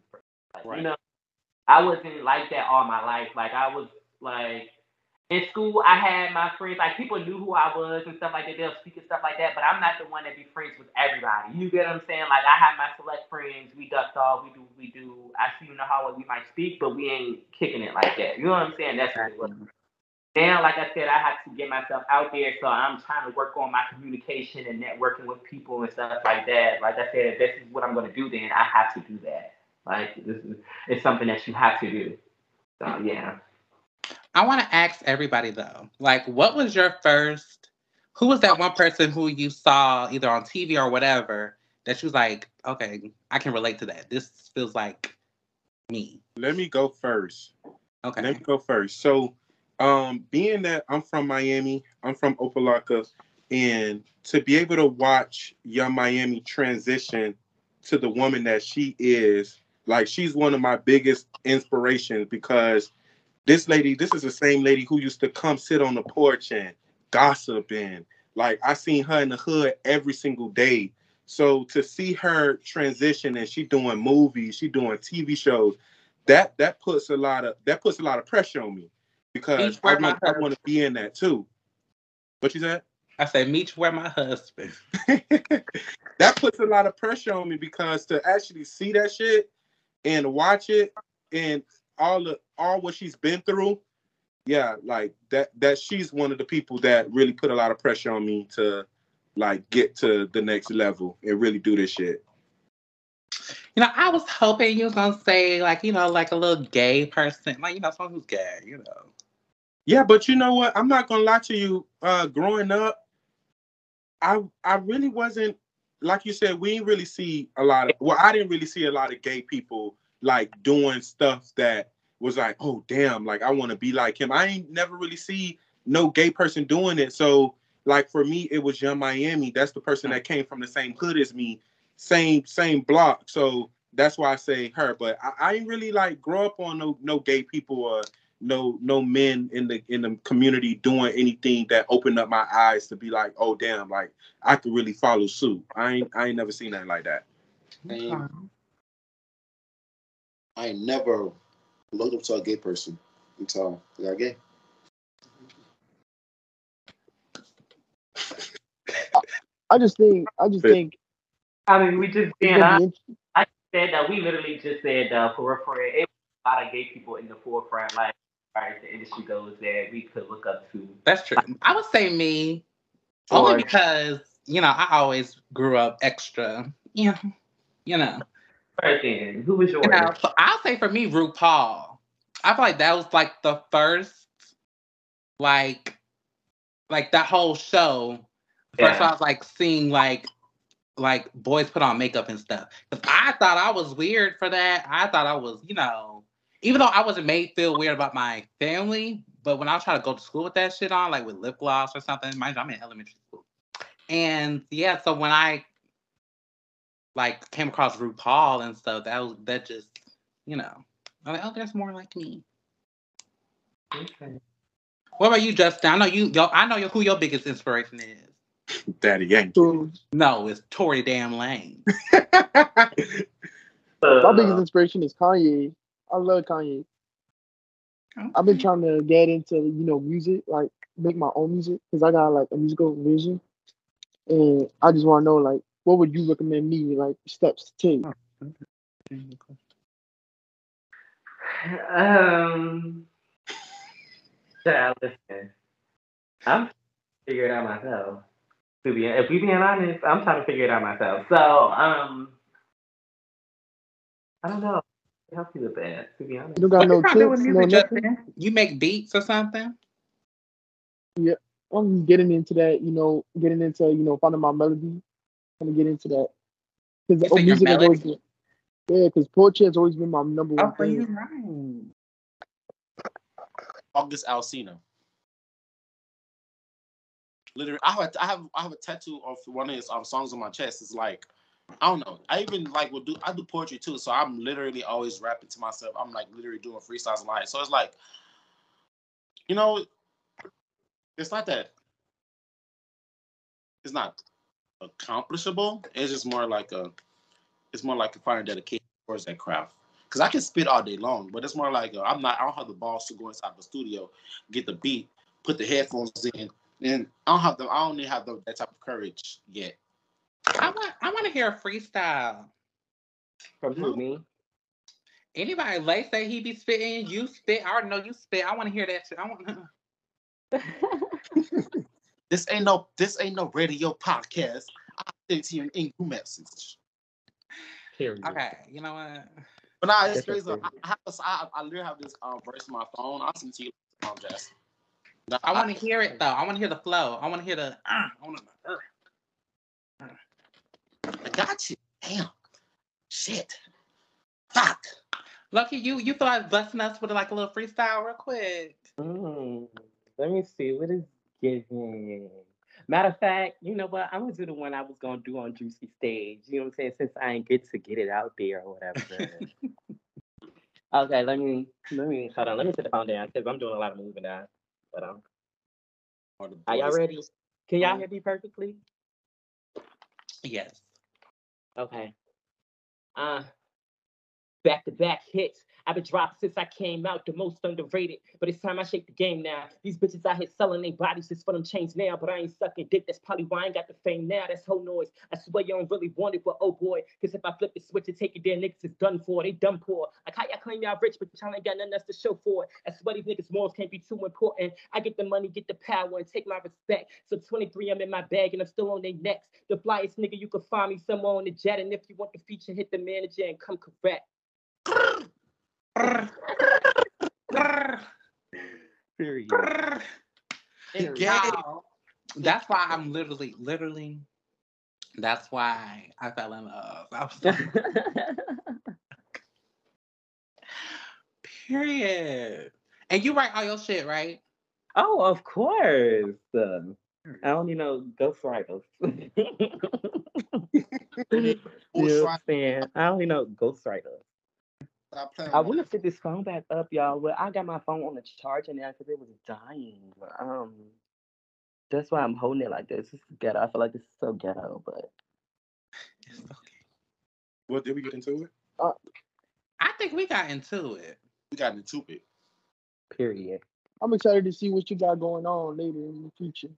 like, right. You know, I wasn't like that all my life. Like I was like in school, I had my friends. Like people knew who I was and stuff like that. They'll speak and stuff like that. But I'm not the one that be friends with everybody. You get what I'm saying? Like I have my select friends. We duck off. We do. We do. I see you in the hallway. We might speak, but we ain't kicking it like that. You know what I'm saying? That's what it was. Now, like I said, I have to get myself out there, so I'm trying to work on my communication and networking with people and stuff like that. Like I said, if this is what I'm going to do, then I have to do that. Like this is it's something that you have to do. So yeah. I want to ask everybody though, like, what was your first? Who was that one person who you saw either on TV or whatever that you was like, okay, I can relate to that. This feels like me. Let me go first. Okay. Let me go first. So, um, being that I'm from Miami, I'm from Opa-locka, and to be able to watch Young Miami transition to the woman that she is like she's one of my biggest inspirations because this lady, this is the same lady who used to come sit on the porch and gossip and like I seen her in the hood every single day. So to see her transition and she doing movies, she doing TV shows, that that puts a lot of that puts a lot of pressure on me because I want, I want to be in that too. What you said? I said, meet where my husband. that puts a lot of pressure on me because to actually see that shit and watch it and all the all what she's been through, yeah, like that that she's one of the people that really put a lot of pressure on me to like get to the next level and really do this shit. You know, I was hoping you was gonna say like, you know, like a little gay person, like you know, someone who's gay, you know. Yeah, but you know what? I'm not gonna lie to you. Uh growing up, I I really wasn't like you said, we didn't really see a lot of well, I didn't really see a lot of gay people like doing stuff that was like, oh damn, like I want to be like him. I ain't never really see no gay person doing it. So like for me, it was Young Miami. That's the person that came from the same hood as me, same same block. So that's why I say her. But I, I ain't really like grow up on no no gay people or no no men in the in the community doing anything that opened up my eyes to be like, oh damn, like I could really follow suit. I ain't I ain't never seen nothing like that. Okay. I ain't never looked up to a gay person until I got gay. I just think I just think I mean we just being I, I said that we literally just said uh, for for it a lot of gay people in the forefront like far as the industry goes that we could look up to. That's true. I would say me, only because you know, I always grew up extra. You know, you know. Right then, who was yours? You know, so I'll say for me, RuPaul. I feel like that was like the first, like, like that whole show. First, Yeah. I was like seeing like, like boys put on makeup and stuff. Cause I thought I was weird for that. I thought I was, you know, even though I wasn't made feel weird about my family, but when I was trying to go to school with that shit on, like with lip gloss or something, mind you, I'm in elementary school. And yeah, so when I like came across RuPaul and stuff, that was that just, you know, I'm like, oh, there's more like me. Okay. What about you, Justin? I know you, yo, I know who your biggest inspiration is. Daddy Yankee. No, it's Tory Damn Lane. my Uh, biggest inspiration is Kanye. I love Kanye. I've been trying to get into you know music, like make my own music, because I got like a musical vision, and I just want to know like what would you recommend me like steps to take? Um, child, listen, I'm figuring it out myself. To be, if we being honest, I'm trying to figure it out myself. So, um, I don't know. Help you with that. To be honest. You don't got What no you trying to do with tips, no nothing. You make beats or something? Yeah, I'm getting into that, you know, getting into you know finding my melody. I'm gonna get into that because You say your music has always melody? been, yeah, because poetry has always been my number one Oh, you thing. right. August Alsina. Literally, I have a, I have I have a tattoo of one of his um, songs on my chest. It's like I don't know. I even like will do I do poetry too, so I'm literally always rapping to myself. I'm like literally doing freestyles live. So it's like, you know, it's not that. It's not accomplishable. It's just more like a. It's more like a fire dedication towards that craft. Cause I can spit all day long, but it's more like i I'm not. I don't have the balls to go inside the studio, get the beat, put the headphones in, and I don't have the. I don't even have the, that type of courage yet. I want, I want to hear a freestyle. From who, me? Anybody, Lay say he be spitting, you spit. I already know you spit. I want to hear that shit. I want. To This ain't no. This ain't no radio podcast. I send to you an English message. Period. okay, you know what? But nah, it's crazy. I, I, have this, I, I literally have this um, verse on my phone. I'll send to you, um, Jess. Nah, I want to hear it though. I want to hear the flow. I want to hear the. Uh, I want to. Uh. I got you. Damn. Shit. Fuck. Lo-Key you, you feel like busting us with like a little freestyle real quick. Mm, let me see. What is giving? Matter of fact, you know what? I'm gonna do the one I was gonna do on Juicy Stage. You know what I'm saying? Since I ain't get to get it out there or whatever. okay, let me let me hold on. Let me put the phone down because I'm doing a lot of moving now. But um, Or the are y'all ready? Can y'all hear me perfectly? Yes. Okay. Uh back to back hits. I've been dropped since I came out, the most underrated. But it's time I shake the game now. These bitches out here selling their bodies just for them chains now. But I ain't sucking dick. That's probably why I ain't got the fame now. That's whole noise. I swear you don't really want it, but oh boy. Cause if I flip the switch and take it there, niggas is done for. They done poor. Like how y'all claim y'all rich, but y'all ain't got nothing else to show for it. I swear these niggas morals can't be too important. I get the money, get the power, and take my respect. So 23, I'm in my bag and I'm still on their necks. The flyest nigga you can find me somewhere on the jet. And if you want the feature, hit the manager and come correct. Brr. Brr. Period. Brr. Y'all, That's why I'm literally, literally. That's why I fell in love. I was like, period. And you write all your shit, right? oh, of course. Uh, I only know ghostwriters. you know what I'm saying? I only know ghostwriters. Stop playing I with wanna set this phone back up, y'all, but I got my phone on the charger now because it was dying. Um, that's why I'm holding it like this. This is ghetto. I feel like this is so ghetto, but It's okay. What did we get into it? I think we got into it. We got into it. period. I'm excited to see what you got going on later in the future.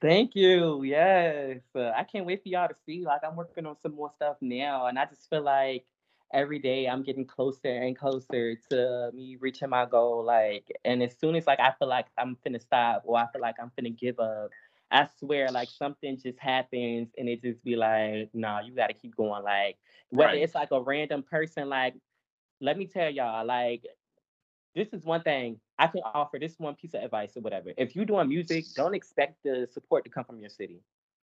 Thank you. Yes. Uh, I can't wait for y'all to see. Like, I'm working on some more stuff now, and I just feel like every day I'm getting closer and closer to me reaching my goal. Like, and as soon as like I feel like I'm finna stop or I feel like I'm finna give up, I swear, like something just happens and it just be like, nah, you gotta keep going. Like whether Right. it's like a random person, like let me tell y'all, like this is one thing I can offer. This one piece of advice or whatever. If you're doing music, don't expect the support to come from your city.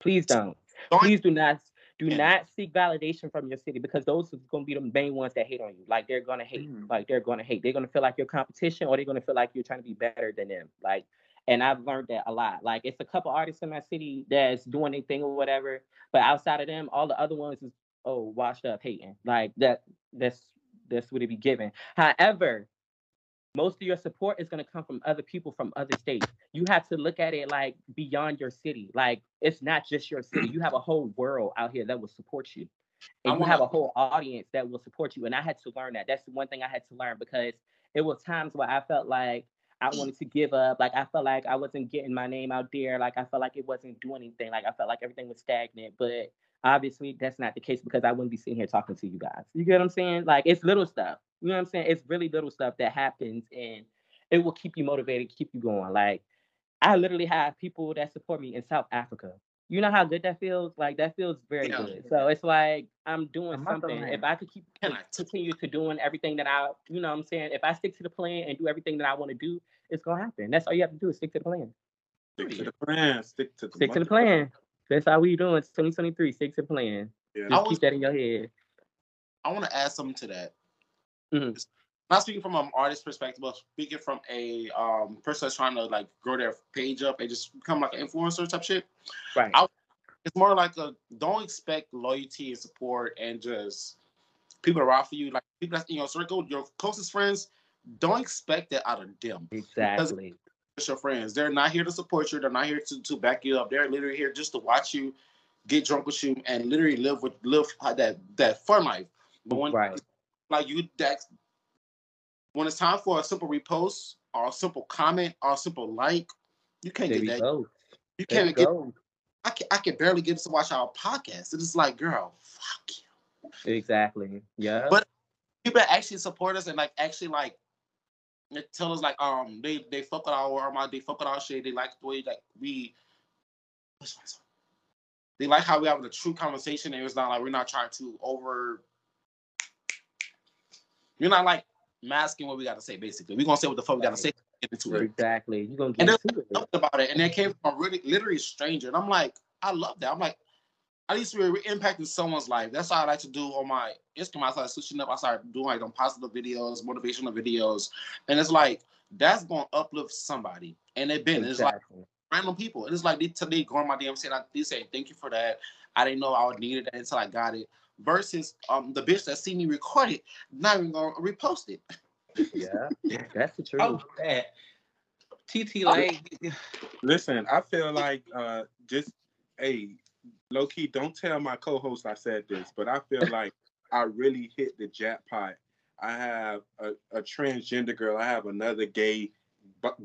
Please don't. Don't- Please do not do Yeah. not seek validation from your city because those are going to be the main ones that hate on you. Like they're going to hate. Mm. Like they're going to hate. They're going to feel like you're competition or they're going to feel like you're trying to be better than them. Like and I've learned that a lot. Like it's a couple artists in my city that's doing their thing or whatever, but outside of them, all the other ones is oh washed up hating. Like that that's that's what it be given. However, most of your support is going to come from other people from other states. You have to look at it like beyond your city. Like it's not just your city. You have a whole world out here that will support you. And you have a whole audience that will support you. And I had to learn that. That's the one thing I had to learn because it was times where I felt like I wanted to give up. Like I felt like I wasn't getting my name out there. Like I felt like it wasn't doing anything. Like I felt like everything was stagnant. But obviously that's not the case because I wouldn't be sitting here talking to you guys. You get what I'm saying? Like it's little stuff. You know what I'm saying? It's really little stuff that happens and it will keep you motivated, keep you going. Like I literally have people that support me in South Africa. You know how good that feels? Like that feels very Yeah. good. So it's like I'm doing I'm something. If I could keep Can I continue to doing everything that I, you know what I'm saying? If I stick to the plan and do everything that I want to do, it's gonna happen. That's all you have to do is stick to the plan. Stick to the plan. Stick to the Stick to the plan. That's how we doing 2023. Stick to the plan. Yeah. Just was- keep that in your head. I want to add something to that. Mhm. Not speaking from an artist perspective, but speaking from a um, person that's trying to like grow their page up and just become like an influencer type shit. Right. I- It's more like a don't expect loyalty and support and just people around for you, like people that's in your circle, your closest friends. Don't expect that out of them. exactly. It's your friends. They're not here to support you. They're not here to, to back you up. They're literally here just to watch you get drunk with you and literally live with live that that fun life. But when Right. Like you that when it's time for a simple repost or a simple comment or a simple like, you can't There get that. go. You There can't we get. go. I can, I can barely get to watch our podcast. It's just like, girl, fuck you. Exactly. Yeah. But- People actually support us and like actually like they tell us like um they they fuck with our our they fuck with our shit. They like the way like we. They like how we having a true conversation and it's not like we're not trying to over. You're not like masking what we got to say. Basically, we're gonna say what the fuck we got to say. Get into it. exactly. You're gonna And get then into it. talked about it, and it came from a really literally stranger. And I'm like, I love that. I'm like, at least we're impacting someone's life. That's how I like to do on my Instagram. I started switching up. I started doing like on positive videos, motivational videos, and it's like that's gonna uplift somebody. And it been it's like Exactly. Random people. And it's like they today going on my DM saying, they say thank you for that. I didn't know I would need it until I got it. Versus um the bitch that see me record it, not even gonna repost it. Yeah. That's the truth. Oh, that. TT Lay. Listen, I feel like uh just hey, low key, don't tell my co-host I said this, but I feel like I really hit the jackpot. I have a, a transgender girl, I have another gay bu-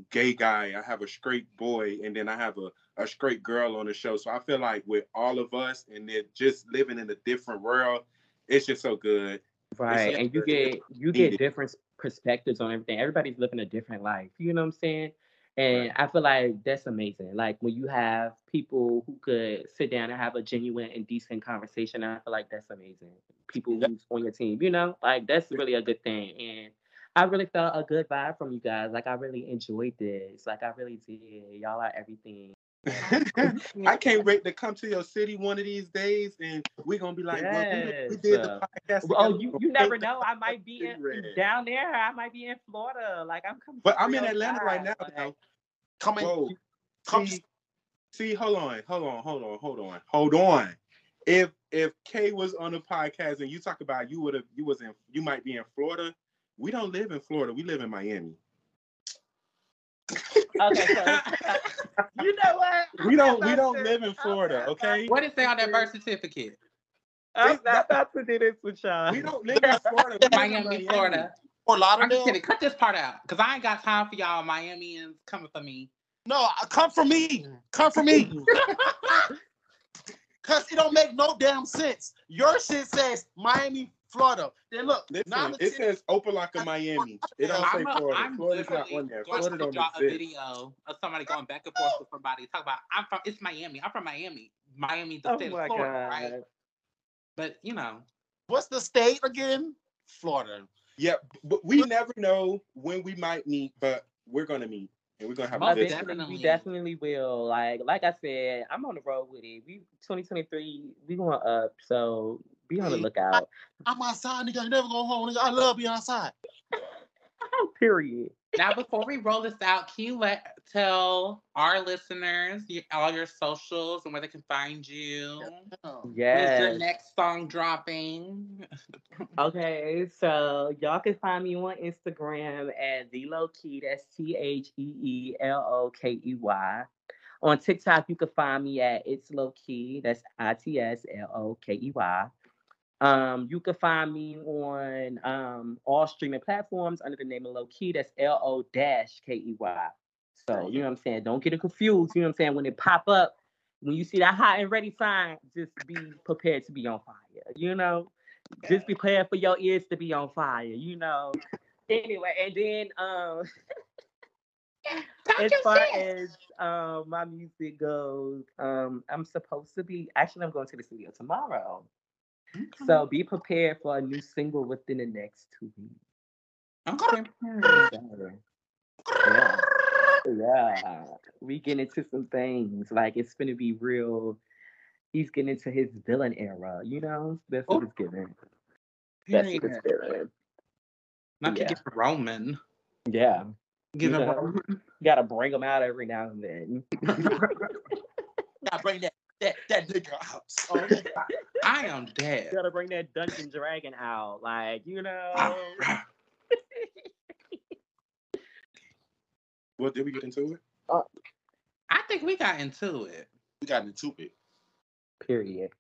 gay guy, I have a straight boy, and then I have a, a straight girl on the show. So I feel like with all of us and they're just living in a different world, it's just so good. Right. It's And you get you get different perspectives on everything. Everybody's living a different life. You know what I'm saying? And I feel like that's amazing. Like when you have people who could sit down and have a genuine and decent conversation, I feel like that's amazing. People who's on your team, you know, like that's really a good thing. And I really felt a good vibe from you guys. Like I really enjoyed this. Like I really did. Y'all are everything. I can't wait to come to your city one of these days, and we're gonna be like, well, we, we did the podcast. Well, oh, you, you never know. I might be in, down there. I might be in Florida. Like I'm coming. But I'm in your Atlanta right now. like- though. Come Whoa. come See, see, hold on, hold on, hold on, hold on, hold on. If if Kay was on the podcast and you talk about you would have you was in you might be in Florida. We don't live in Florida. We live in Miami. Okay, so you know what? We don't we don't not- live in Florida, not- okay? What is say on that birth certificate? I'm not about to do this with y'all. We don't live in Florida. We live in Miami, Florida. Fort I'm Lauderdale. just kidding. Cut this part out because I ain't got time for y'all Miamians coming for me. No, uh, come for me. Come for me. Cause it don't make no damn sense. Your shit says Miami, Florida. Then look, Listen, the it shit- says Opa-locka, Miami. It don't say I'm, a, Florida. I'm Florida's not literally on there. going Florida to don't draw a exist. video of somebody going back and forth with somebody. Talk about I'm from it's Miami. I'm from Miami. Miami, the Oh state of Florida, right? But you know, what's the state again? Florida. Yeah, but we never know when we might meet, but we're gonna meet and we're gonna have a good definitely. we definitely will. Like, like I said, I'm on the road with it. We 2023, we going up, so be on the lookout. I'm outside, nigga. I never go home, nigga. I love being outside. Period. now before we roll this out, can you let tell our listeners your, all your socials and where they can find you? Yes. When is your Yes. next song dropping? Okay, so y'all can find me on Instagram at the Lo-Key. That's T H E E L O K E Y. On TikTok, you can find me at it's low key. That's I T S L O K E Y. Um, you can find me on um all streaming platforms under the name of Lo-Key. That's L O dash K E Y. So you know what I'm saying. Don't get it confused. You know what I'm saying. When it pop up, when you see that hot and ready sign, just be prepared to be on fire. You know just be prepared for your ears to be on fire, you know. Anyway, and then um as far as um my music goes, um I'm supposed to be actually I'm going to the studio tomorrow. So be prepared for a new single within the next two weeks. Okay. Yeah. Yeah. Yeah. We get into some things. Like it's gonna be real. He's getting into his villain era, you know? That's what it's giving. That's what it's giving. Not to get Roman. Yeah. Give him Yeah. Roman. You gotta bring them out every now and then. Now bring that that that nigga out. Oh, I am dead. You gotta bring that Dungeon Dragon out. Like, you know. Ah, what did we get into it? Uh, I think we got into it. we got into it. Period.